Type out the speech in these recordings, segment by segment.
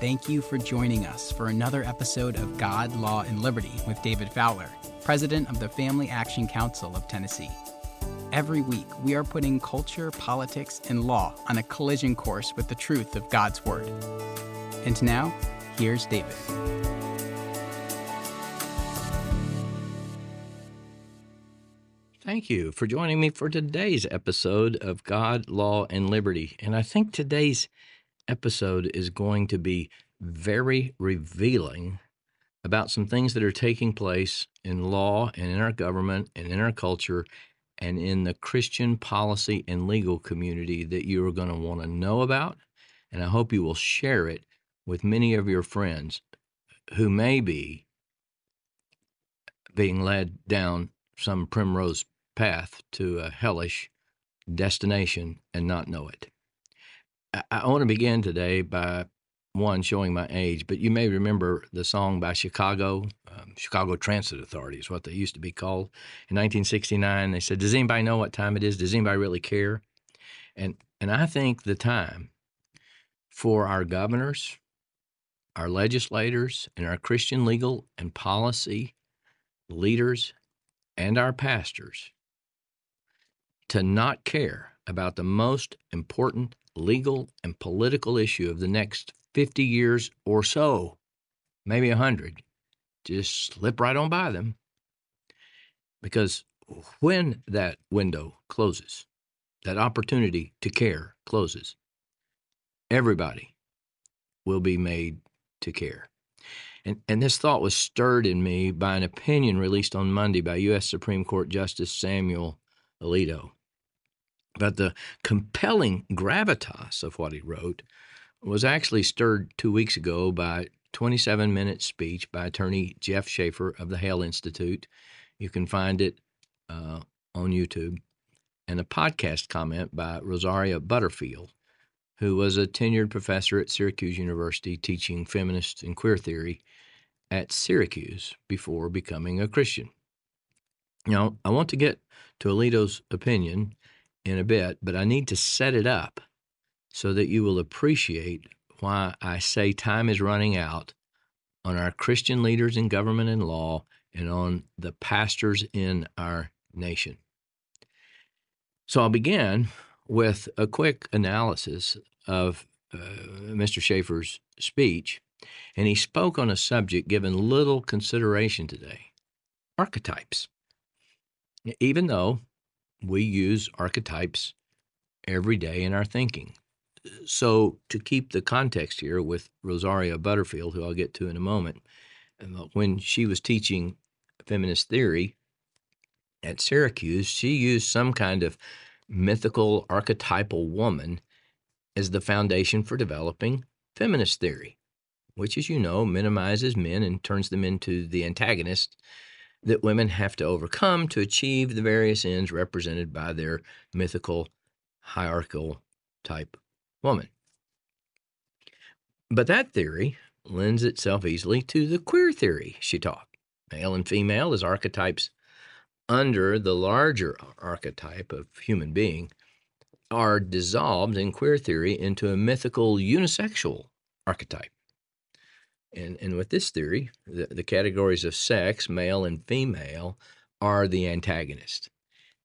thank you for joining us for another episode of God, Law, and Liberty with David Fowler, President of the Family Action Council of Tennessee. Every week, we are putting culture, politics, and law on a collision course with the truth of God's Word. And now, here's David. Thank you for joining me for today's episode of God, Law, and Liberty. And I think today's episode is going to be very revealing about some things that are taking place in law and in our government and in our culture and in the Christian policy and legal community that you are going to want to know about. And I hope you will share it with many of your friends who may be being led down some primrose path to a hellish destination and not know it. I, want to begin today by one showing my age, but you may remember the song by Chicago, um, Chicago Transit Authority is what they used to be called. In 1969, they said, "Does anybody know what time it is? Does anybody really care?" And and I think the time for our governors, our legislators, and our Christian legal and policy leaders and our pastors to not care about the most important legal and political issue of the next 50 years or so, maybe 100, just slip right on by them. Because when that window closes, that opportunity to care closes, everybody will be made to care. And, and this thought was stirred in me by an opinion released on Monday by U.S. Supreme Court Justice Samuel Alito. But the compelling gravitas of what he wrote was actually stirred two weeks ago by a 27 minute speech by attorney Jeff Shafer of the Hale Institute. You can find it uh, on YouTube. And a podcast comment by Rosaria Butterfield, who was a tenured professor at Syracuse University teaching feminist and queer theory at Syracuse before becoming a Christian. Now, I want to get to Alito's opinion in a bit, but I need to set it up so that you will appreciate why I say time is running out on our Christian leaders in government and law and on the pastors in our nation. So I'll begin with a quick analysis of uh, Mr. Shafer's speech, and he spoke on a subject given little consideration today archetypes. Even though we use archetypes every day in our thinking. So, to keep the context here with Rosaria Butterfield, who I'll get to in a moment, um, uh, when she was teaching feminist theory at Syracuse, she used some kind of mythical archetypal woman as the foundation for developing feminist theory, which, as you know, minimizes men and turns them into the antagonist that women have to overcome to achieve the various ends represented by their mythical, hierarchical type woman. But that theory lends itself easily to the queer theory she taught. Male and female as archetypes under the larger archetype of human being are dissolved in queer theory into a mythical unisexual archetype. And, and with this theory, the, the categories of sex, male and female, are the antagonist.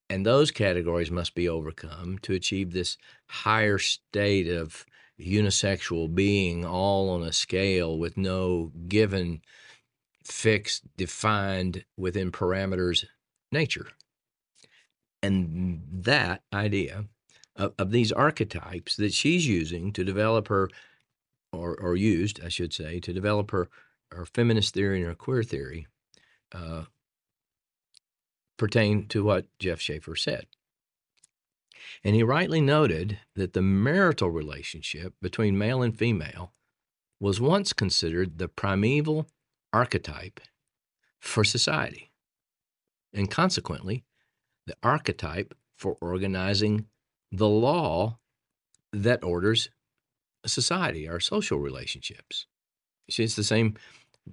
And those categories must be overcome to achieve this higher state of unisexual being, all on a scale with no given, fixed, defined within parameters nature. And that idea of, of these archetypes that she's using to develop her or, or used, I should say, to develop her, her feminist theory and her queer theory uh, pertain to what Jeff Shafer said. And he rightly noted that the marital relationship between male and female was once considered the primeval archetype for society, and consequently, the archetype for organizing the law that orders society, our social relationships. See, it's the same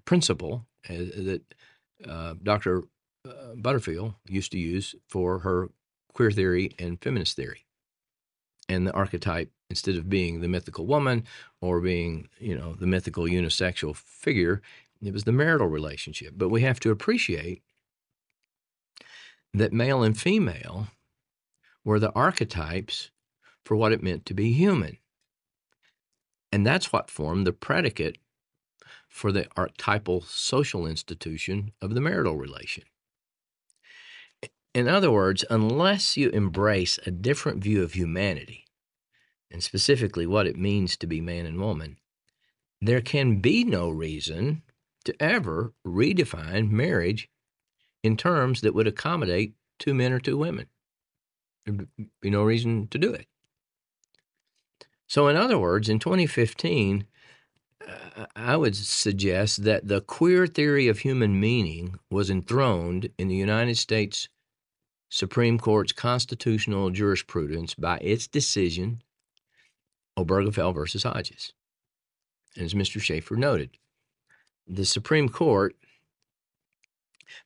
principle as, that uh, Dr. Uh, Butterfield used to use for her queer theory and feminist theory. and the archetype instead of being the mythical woman or being you know the mythical unisexual figure it was the marital relationship but we have to appreciate that male and female were the archetypes for what it meant to be human and that's what formed the predicate for the archetypal social institution of the marital relation in other words, unless you embrace a different view of humanity, and specifically what it means to be man and woman, there can be no reason to ever redefine marriage in terms that would accommodate two men or two women. There'd be no reason to do it. So, in other words, in 2015, uh, I would suggest that the queer theory of human meaning was enthroned in the United States Supreme Court's constitutional jurisprudence by its decision, Obergefell versus Hodges. And as Mr. Shafer noted, the Supreme Court,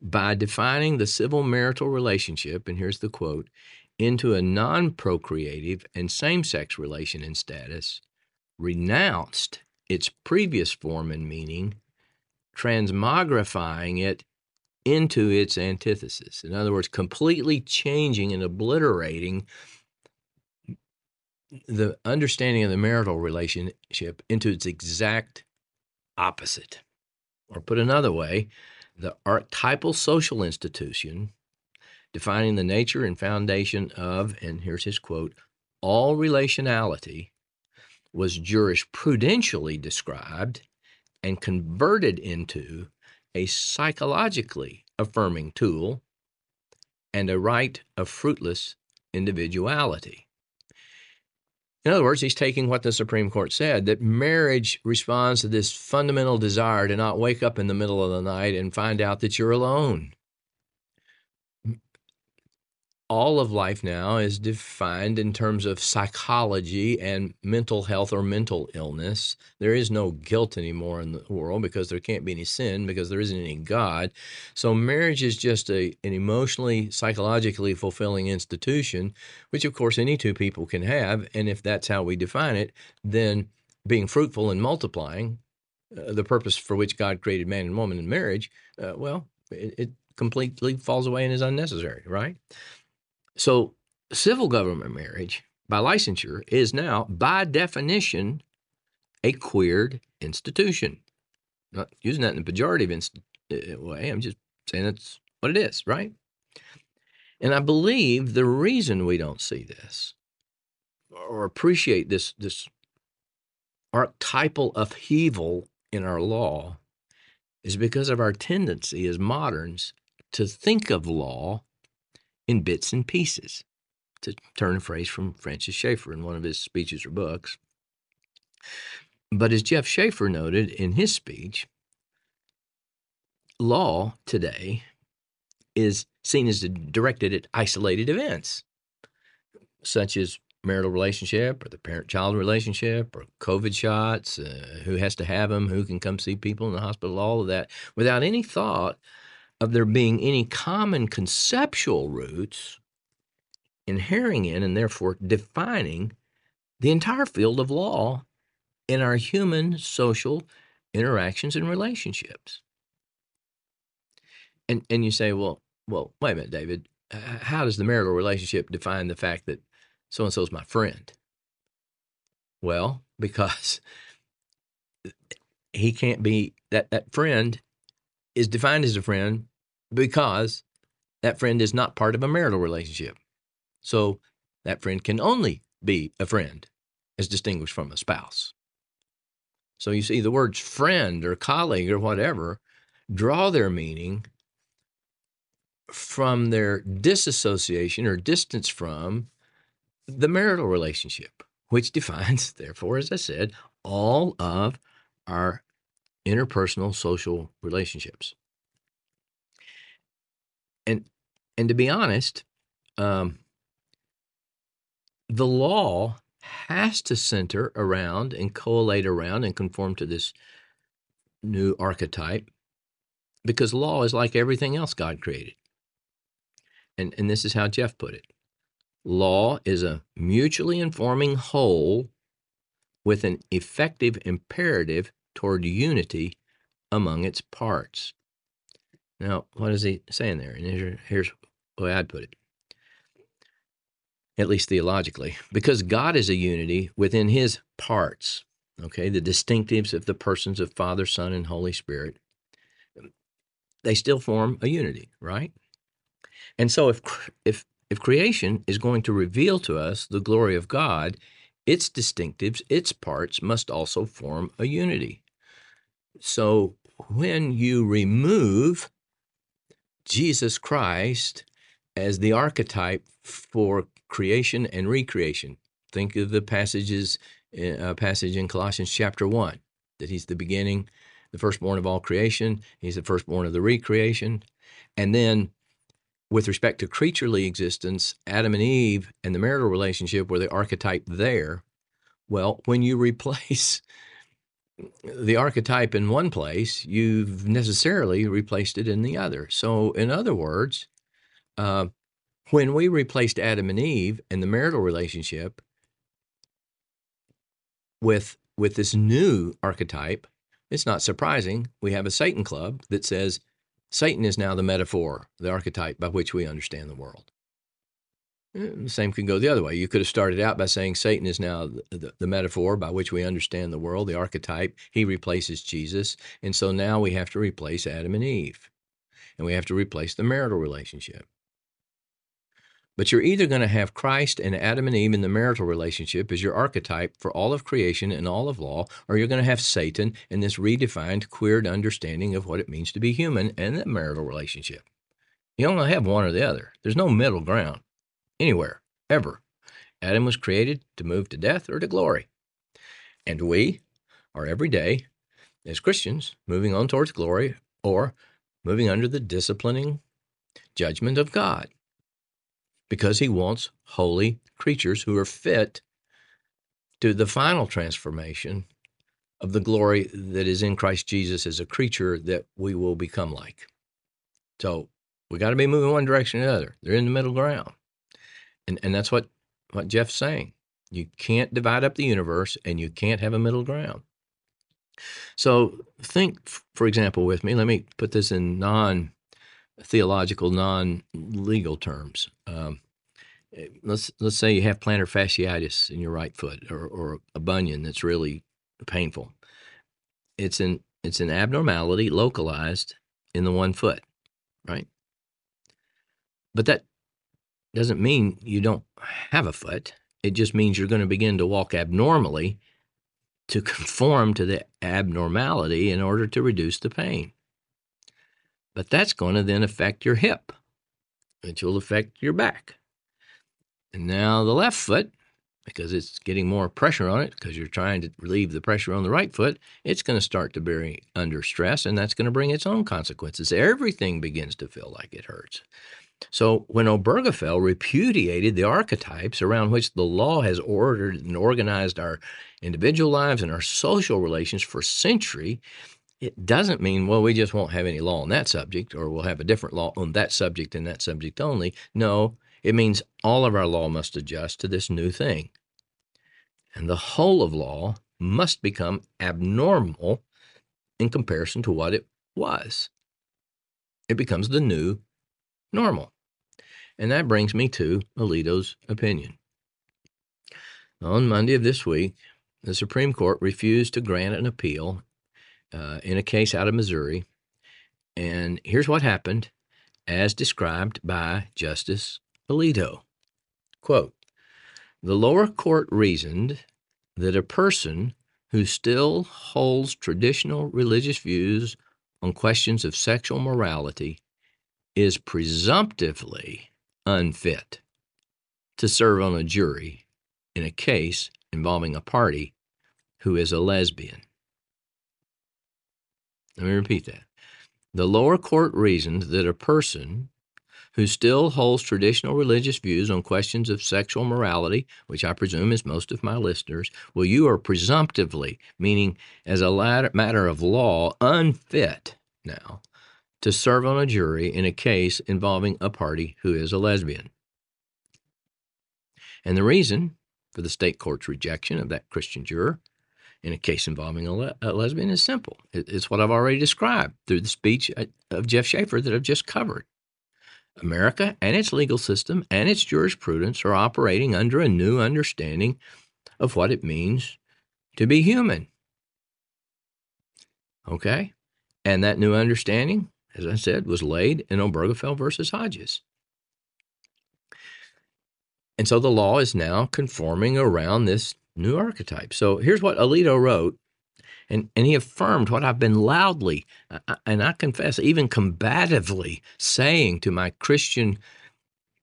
by defining the civil marital relationship, and here's the quote, into a non procreative and same sex relation and status, renounced its previous form and meaning, transmogrifying it into its antithesis. In other words, completely changing and obliterating the understanding of the marital relationship into its exact opposite. Or put another way, the archetypal social institution defining the nature and foundation of, and here's his quote, all relationality was jurisprudentially described and converted into a psychologically affirming tool and a right of fruitless individuality. In other words, he's taking what the Supreme Court said that marriage responds to this fundamental desire to not wake up in the middle of the night and find out that you're alone all of life now is defined in terms of psychology and mental health or mental illness. There is no guilt anymore in the world because there can't be any sin because there isn't any God. So marriage is just a an emotionally psychologically fulfilling institution which of course any two people can have and if that's how we define it then being fruitful and multiplying uh, the purpose for which God created man and woman in marriage, uh, well, it, it completely falls away and is unnecessary, right? So, civil government marriage by licensure is now, by definition, a queered institution. Not using that in a pejorative inst- uh, way, I'm just saying that's what it is, right? And I believe the reason we don't see this or appreciate this, this archetypal upheaval in our law is because of our tendency as moderns to think of law in bits and pieces, to turn a phrase from Francis Schaeffer in one of his speeches or books. But as Jeff Shafer noted in his speech, law today is seen as directed at isolated events, such as marital relationship or the parent-child relationship or COVID shots, uh, who has to have them, who can come see people in the hospital, all of that, without any thought of there being any common conceptual roots inhering in and therefore defining the entire field of law in our human social interactions and relationships. And and you say, well, well, wait a minute, David. How does the marital relationship define the fact that so and so is my friend? Well, because he can't be that that friend is defined as a friend because that friend is not part of a marital relationship. So that friend can only be a friend as distinguished from a spouse. So you see, the words friend or colleague or whatever draw their meaning from their disassociation or distance from the marital relationship, which defines, therefore, as I said, all of our interpersonal social relationships and and to be honest, um, the law has to center around and collate around and conform to this new archetype because law is like everything else God created. And and this is how Jeff put it. Law is a mutually informing whole with an effective imperative toward unity among its parts. Now, what is he saying there? And here's the way I'd put it, at least theologically. Because God is a unity within his parts, okay, the distinctives of the persons of Father, Son, and Holy Spirit, they still form a unity, right? And so if if if creation is going to reveal to us the glory of God, its distinctives, its parts must also form a unity. So when you remove Jesus Christ as the archetype for creation and recreation, think of the passages uh, passage in Colossians chapter 1 that he's the beginning, the firstborn of all creation, he's the firstborn of the recreation. And then with respect to creaturely existence, Adam and Eve and the marital relationship were the archetype there. Well, when you replace the archetype in one place, you've necessarily replaced it in the other. So, in other words, uh, when we replaced Adam and Eve and the marital relationship with with this new archetype, it's not surprising we have a Satan club that says Satan is now the metaphor, the archetype by which we understand the world. Eh, the same can go the other way. You could have started out by saying Satan is now the, the, the, metaphor by which we understand the world, the archetype. He replaces Jesus. And so now we have to replace Adam and Eve. And we have to replace the marital relationship. But you're either going to have Christ and Adam and Eve in the marital relationship as your archetype for all of creation and all of law, or you're going to have Satan in this redefined, queered understanding of what it means to be human and the marital relationship. You only have one or the other. There's no middle ground anywhere, ever. Adam was created to move to death or to glory. And we are every day, as Christians, moving on towards glory or moving under the disciplining judgment of God because he wants holy creatures who are fit to the final transformation of the glory that is in Christ Jesus as a creature that we will become like. So we got to be moving one direction or the other. They're in the middle ground. And, and that's what, what Jeff's saying. You can't divide up the universe and you can't have a middle ground. So think, for example, with me, let me put this in non theological, non legal terms. Um, let's let's say you have plantar fasciitis in your right foot or, or a bunion that's really painful. It's an it's an abnormality localized in the one foot, right? But that doesn't mean you don't have a foot. It just means you're going to begin to walk abnormally to conform to the abnormality in order to reduce the pain. But that's going to then affect your hip, which will affect your back. And now the left foot, because it's getting more pressure on it, because you're trying to relieve the pressure on the right foot, it's going to start to be under stress, and that's going to bring its own consequences. Everything begins to feel like it hurts. So when Obergefell repudiated the archetypes around which the law has ordered and organized our individual lives and our social relations for century, it doesn't mean, well, we just won't have any law on that subject or we'll have a different law on that subject and that subject only. No, it means all of our law must adjust to this new thing. And the whole of law must become abnormal in comparison to what it was. It becomes the new normal. And that brings me to Alito's opinion. On Monday of this week, the Supreme Court refused to grant an appeal uh, in a case out of Missouri. And here's what happened as described by Justice Alito. Quote, the lower court reasoned that a person who still holds traditional religious views on questions of sexual morality is presumptively unfit to serve on a jury in a case involving a party who is a lesbian. Let me repeat that. The lower court reasoned that a person who still holds traditional religious views on questions of sexual morality, which I presume is most of my listeners, well, you are presumptively, meaning as a matter of law, unfit now to serve on a jury in a case involving a party who is a lesbian. And the reason for the state court's rejection of that Christian juror in a case involving a, le- a lesbian is simple. It's what I've already described through the speech uh, of Jeff Shafer that I've just covered. America and its legal system and its jurisprudence are operating under a new understanding of what it means to be human. Okay? And that new understanding, as I said, was laid in Obergefell versus Hodges. And so the law is now conforming around this new archetype. So here's what Alito wrote, and, and he affirmed what I've been loudly, and I confess, even combatively saying to my Christian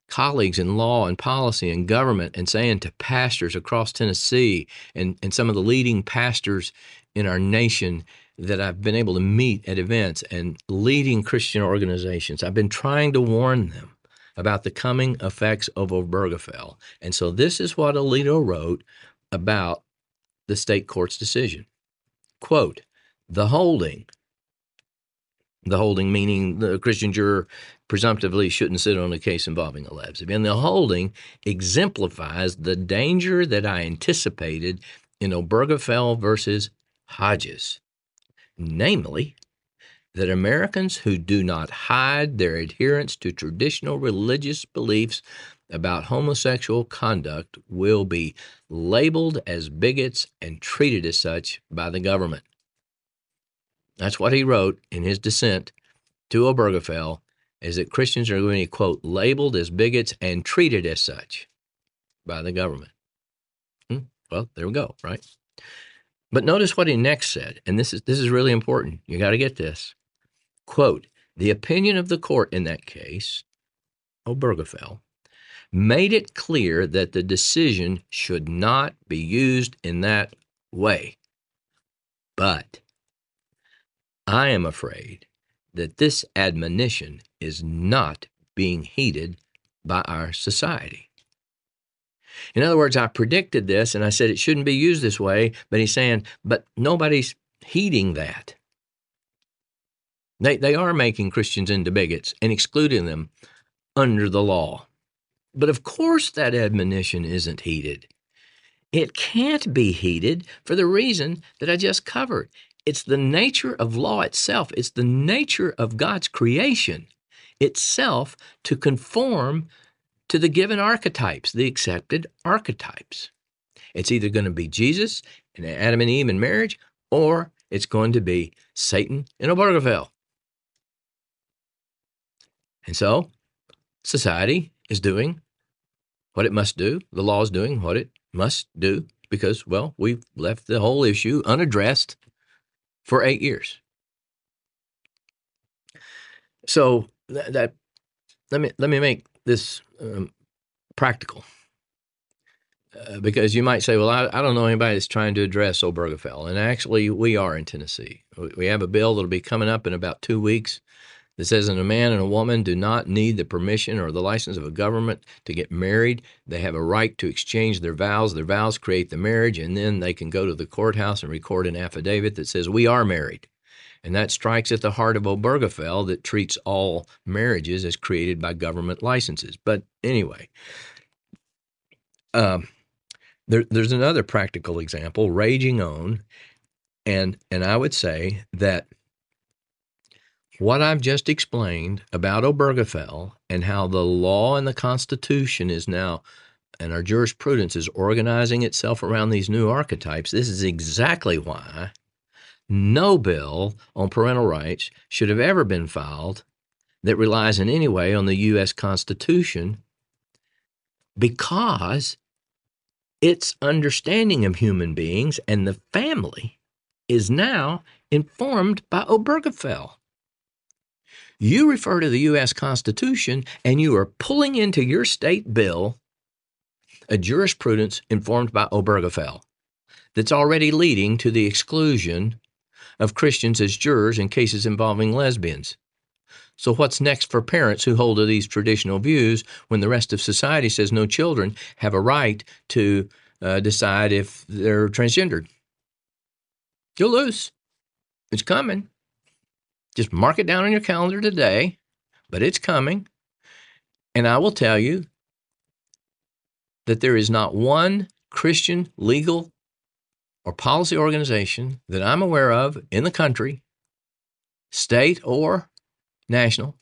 colleagues in law and policy and government, and saying to pastors across Tennessee and, and some of the leading pastors in our nation that I've been able to meet at events and leading Christian organizations. I've been trying to warn them about the coming effects of Obergefell. And so this is what Alito wrote about the state court's decision. Quote, the holding, the holding meaning the Christian juror presumptively shouldn't sit on a case involving a lesbian. The holding exemplifies the danger that I anticipated in Obergefell versus Hodges, namely, that Americans who do not hide their adherence to traditional religious beliefs about homosexual conduct will be labeled as bigots and treated as such by the government. That's what he wrote in his dissent to Obergefell, is that Christians are going to be, quote, labeled as bigots and treated as such by the government. Hmm? Well, there we go, right? But notice what he next said, and this is this is really important. You got to get this. Quote, the opinion of the court in that case, oh, Obergefell, made it clear that the decision should not be used in that way. But I am afraid that this admonition is not being heeded by our society. In other words, I predicted this and I said it shouldn't be used this way, but he's saying, but nobody's heeding that. They, they are making Christians into bigots and excluding them under the law. But of course, that admonition isn't heeded. It can't be heeded for the reason that I just covered. It's the nature of law itself, it's the nature of God's creation itself to conform to the given archetypes, the accepted archetypes. It's either going to be Jesus and Adam and Eve in marriage, or it's going to be Satan and Obergefell. And so, society is doing what it must do. The law is doing what it must do because, well, we've left the whole issue unaddressed for eight years. So that, that let me let me make this um, practical. Uh, because you might say, well, I, I, don't know anybody that's trying to address Obergefell. And actually, we are in Tennessee. We have a bill that'll be coming up in about two weeks that says that a man and a woman do not need the permission or the license of a government to get married. They have a right to exchange their vows. Their vows create the marriage, and then they can go to the courthouse and record an affidavit that says, We are married. And that strikes at the heart of Obergefell that treats all marriages as created by government licenses. But anyway, um, there, there's another practical example raging on. And, and I would say that what I've just explained about Obergefell and how the law and the Constitution is now, and our jurisprudence is organizing itself around these new archetypes, this is exactly why no bill on parental rights should have ever been filed that relies in any way on the U.S. Constitution because its understanding of human beings and the family is now informed by Obergefell. You refer to the U.S. Constitution and you are pulling into your state bill a jurisprudence informed by Obergefell that's already leading to the exclusion of Christians as jurors in cases involving lesbians. So, what's next for parents who hold to these traditional views when the rest of society says no children have a right to uh, decide if they're transgendered? You'll lose. It's coming. Just mark it down on your calendar today, but it's coming. And I will tell you that there is not one Christian legal or policy organization that I'm aware of in the country, state or national,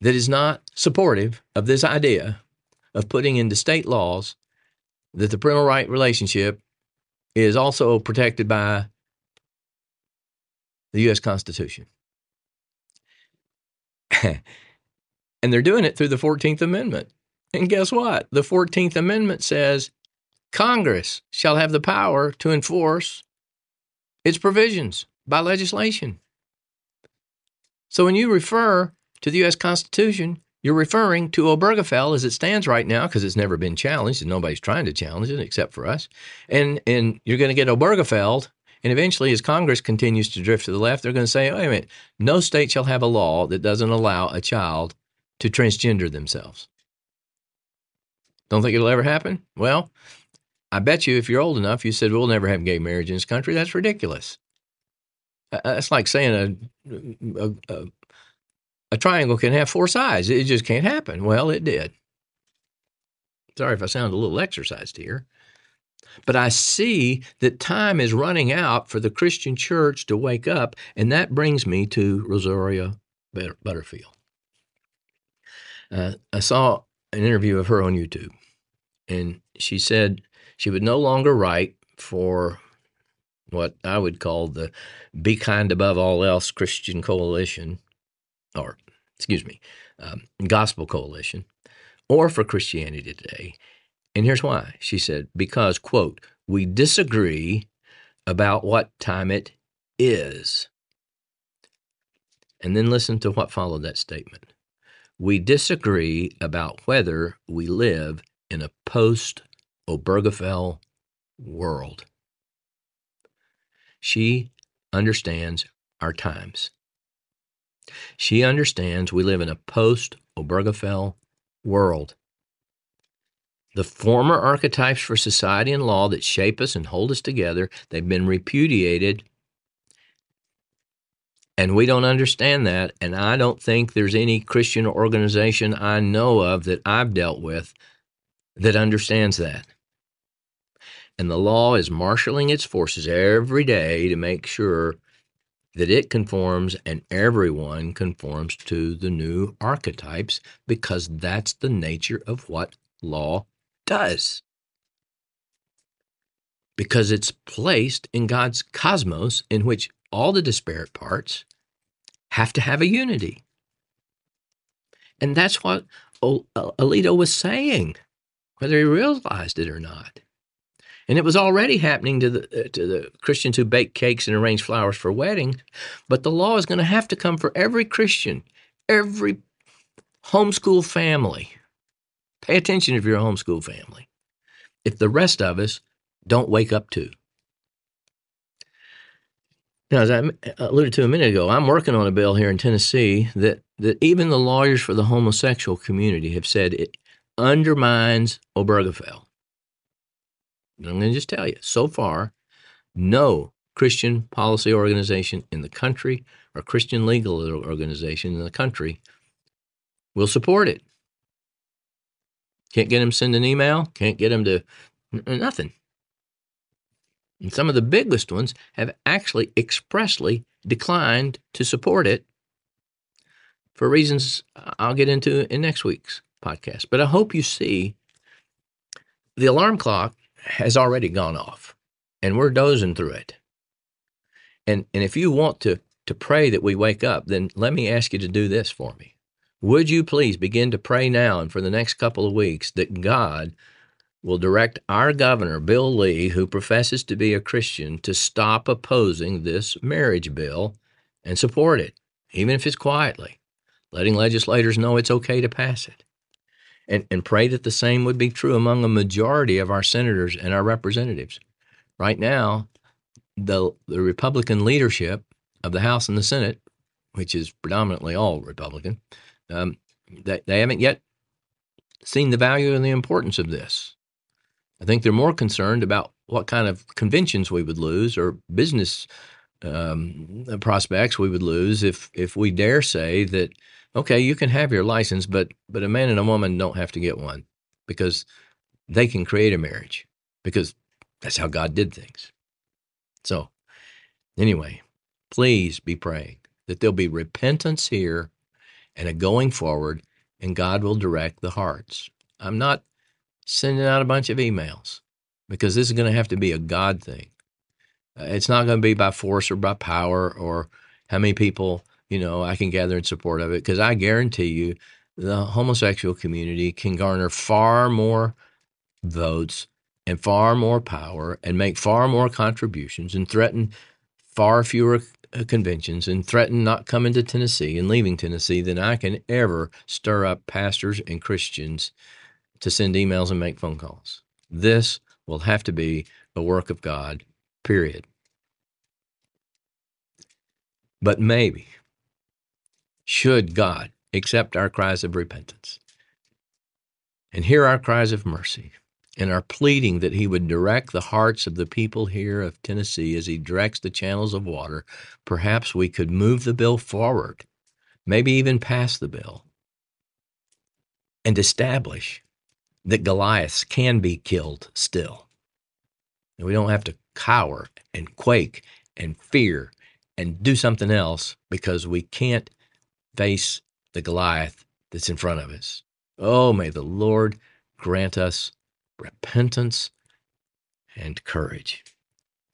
that is not supportive of this idea of putting into state laws that the parental right relationship is also protected by the U.S. Constitution. and they're doing it through the 14th Amendment. And guess what? The 14th Amendment says Congress shall have the power to enforce its provisions by legislation. So when you refer to the U.S. Constitution, you're referring to Obergefell as it stands right now because it's never been challenged and nobody's trying to challenge it except for us. And and you're going to get Obergefell. And eventually, as Congress continues to drift to the left, they're going to say, wait a minute, no state shall have a law that doesn't allow a child to transgender themselves. Don't think it'll ever happen? Well, I bet you if you're old enough, you said, we'll never have gay marriage in this country. That's ridiculous. That's like saying a, a, a, a triangle can have four sides. It just can't happen. Well, it did. Sorry if I sound a little exercised here. But I see that time is running out for the Christian church to wake up, and that brings me to Rosaria Butterfield. Uh, I saw an interview of her on YouTube, and she said she would no longer write for what I would call the Be Kind Above All Else Christian Coalition, or excuse me, um, Gospel Coalition, or for Christianity Today. And here's why. She said, because, quote, we disagree about what time it is. And then listen to what followed that statement. We disagree about whether we live in a post Obergefell world. She understands our times. She understands we live in a post Obergefell world. The former archetypes for society and law that shape us and hold us together, they've been repudiated. And we don't understand that. And I don't think there's any Christian organization I know of that I've dealt with that understands that. And the law is marshaling its forces every day to make sure that it conforms and everyone conforms to the new archetypes because that's the nature of what law does. Because it's placed in God's cosmos in which all the disparate parts have to have a unity. And that's what Alito was saying, whether he realized it or not. And it was already happening to the uh, to the Christians who bake cakes and arrange flowers for weddings, but the law is going to have to come for every Christian, every homeschool family. Pay attention if you're a homeschool family. If the rest of us don't wake up too. Now, as I alluded to a minute ago, I'm working on a bill here in Tennessee that, that even the lawyers for the homosexual community have said it undermines Obergefell. I'm going to just tell you so far, no Christian policy organization in the country or Christian legal organization in the country will support it. Can't get them to send an email, can't get them to nothing. And some of the biggest ones have actually expressly declined to support it for reasons I'll get into in next week's podcast. But I hope you see the alarm clock has already gone off and we're dozing through it. And, and if you want to, to pray that we wake up, then let me ask you to do this for me. Would you please begin to pray now and for the next couple of weeks that God will direct our governor, Bill Lee, who professes to be a Christian, to stop opposing this marriage bill and support it, even if it's quietly, letting legislators know it's okay to pass it and, and pray that the same would be true among a majority of our senators and our representatives. Right now, the, the Republican leadership of the House and the Senate, which is predominantly all Republican, um, they, they haven't yet seen the value and the importance of this. I think they're more concerned about what kind of conventions we would lose or business um, prospects we would lose if if we dare say that okay, you can have your license, but but a man and a woman don't have to get one. because they can create a marriage because that's how God did things. So, anyway, please be praying that there'll be repentance here and a going forward, and God will direct the hearts. I'm not sending out a bunch of emails because this is going to have to be a God thing. Uh, it's not going to be by force or by power or how many people you know I can gather in support of it because I guarantee you the homosexual community can garner far more votes and far more power and make far more contributions and threaten far fewer uh, conventions and threaten not coming to Tennessee and leaving Tennessee than I can ever stir up pastors and Christians to send emails and make phone calls. This will have to be a work of God, period. But maybe, should God accept our cries of repentance and hear our cries of mercy and our pleading that He would direct the hearts of the people here of Tennessee as He directs the channels of water, perhaps we could move the bill forward, maybe even pass the bill, and establish that Goliaths can be killed still. And we don't have to cower and quake and fear and do something else because we can't face the Goliath that's in front of us. Oh, may the Lord grant us repentance and courage.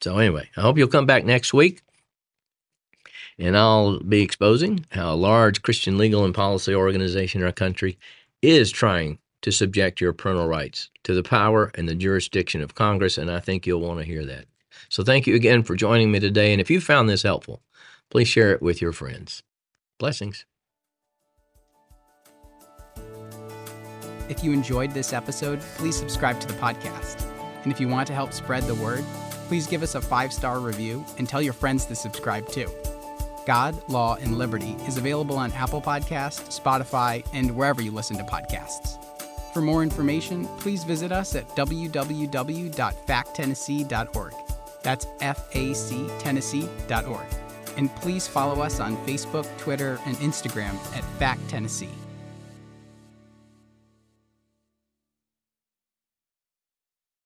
So, anyway, I hope you'll come back next week and I'll be exposing how a large Christian legal and policy organization in our country is trying to subject your parental rights to the power and the jurisdiction of Congress, and I think you'll want to hear that. So, thank you again for joining me today. And if you found this helpful, please share it with your friends. Blessings. If you enjoyed this episode, please subscribe to the podcast. And if you want to help spread the word, please give us a five star review and tell your friends to subscribe too. God, Law, and Liberty is available on Apple Podcasts, Spotify, and wherever you listen to podcasts. For more information, please visit us at www.factennessee.org. That's F A C Tennessee.org. And please follow us on Facebook, Twitter, and Instagram at Fact Tennessee.